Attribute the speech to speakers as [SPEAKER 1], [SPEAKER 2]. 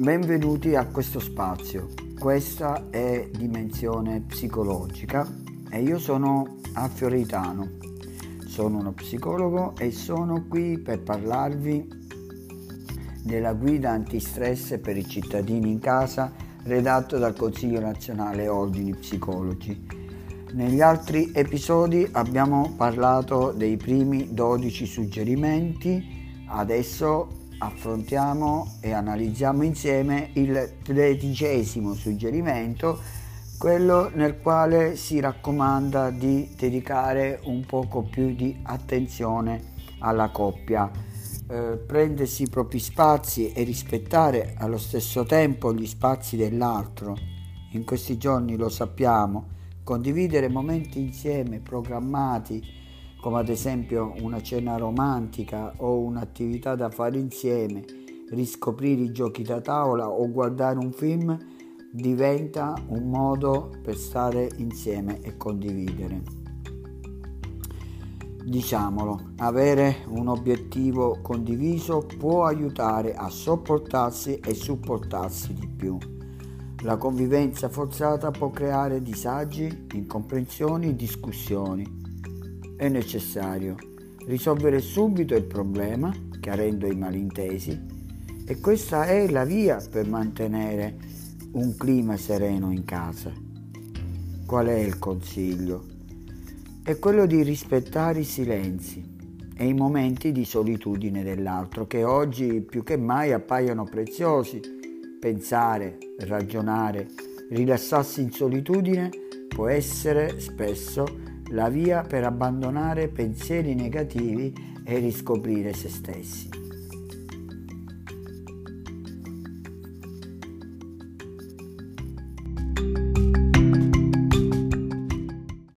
[SPEAKER 1] Benvenuti a questo spazio. Questa è Dimensione Psicologica e io sono a. Sono uno psicologo e sono qui per parlarvi della guida antistress per i cittadini in casa redatto dal Consiglio nazionale Ordini Psicologi. Negli altri episodi abbiamo parlato dei primi 12 suggerimenti, adesso affrontiamo e analizziamo insieme il tredicesimo suggerimento, quello nel quale si raccomanda di dedicare un poco più di attenzione alla coppia, eh, prendersi i propri spazi e rispettare allo stesso tempo gli spazi dell'altro. In questi giorni lo sappiamo, condividere momenti insieme programmati, come ad esempio una cena romantica o un'attività da fare insieme, riscoprire i giochi da tavola o guardare un film, diventa un modo per stare insieme e condividere. Diciamolo, avere un obiettivo condiviso può aiutare a sopportarsi e supportarsi di più. La convivenza forzata può creare disagi, incomprensioni discussioni è necessario risolvere subito il problema, chiarendo i malintesi, e questa è la via per mantenere un clima sereno in casa. Qual è il consiglio? È quello di rispettare i silenzi e i momenti di solitudine dell'altro che oggi più che mai appaiono preziosi. Pensare, ragionare, rilassarsi in solitudine può essere spesso la via per abbandonare pensieri negativi e riscoprire se stessi.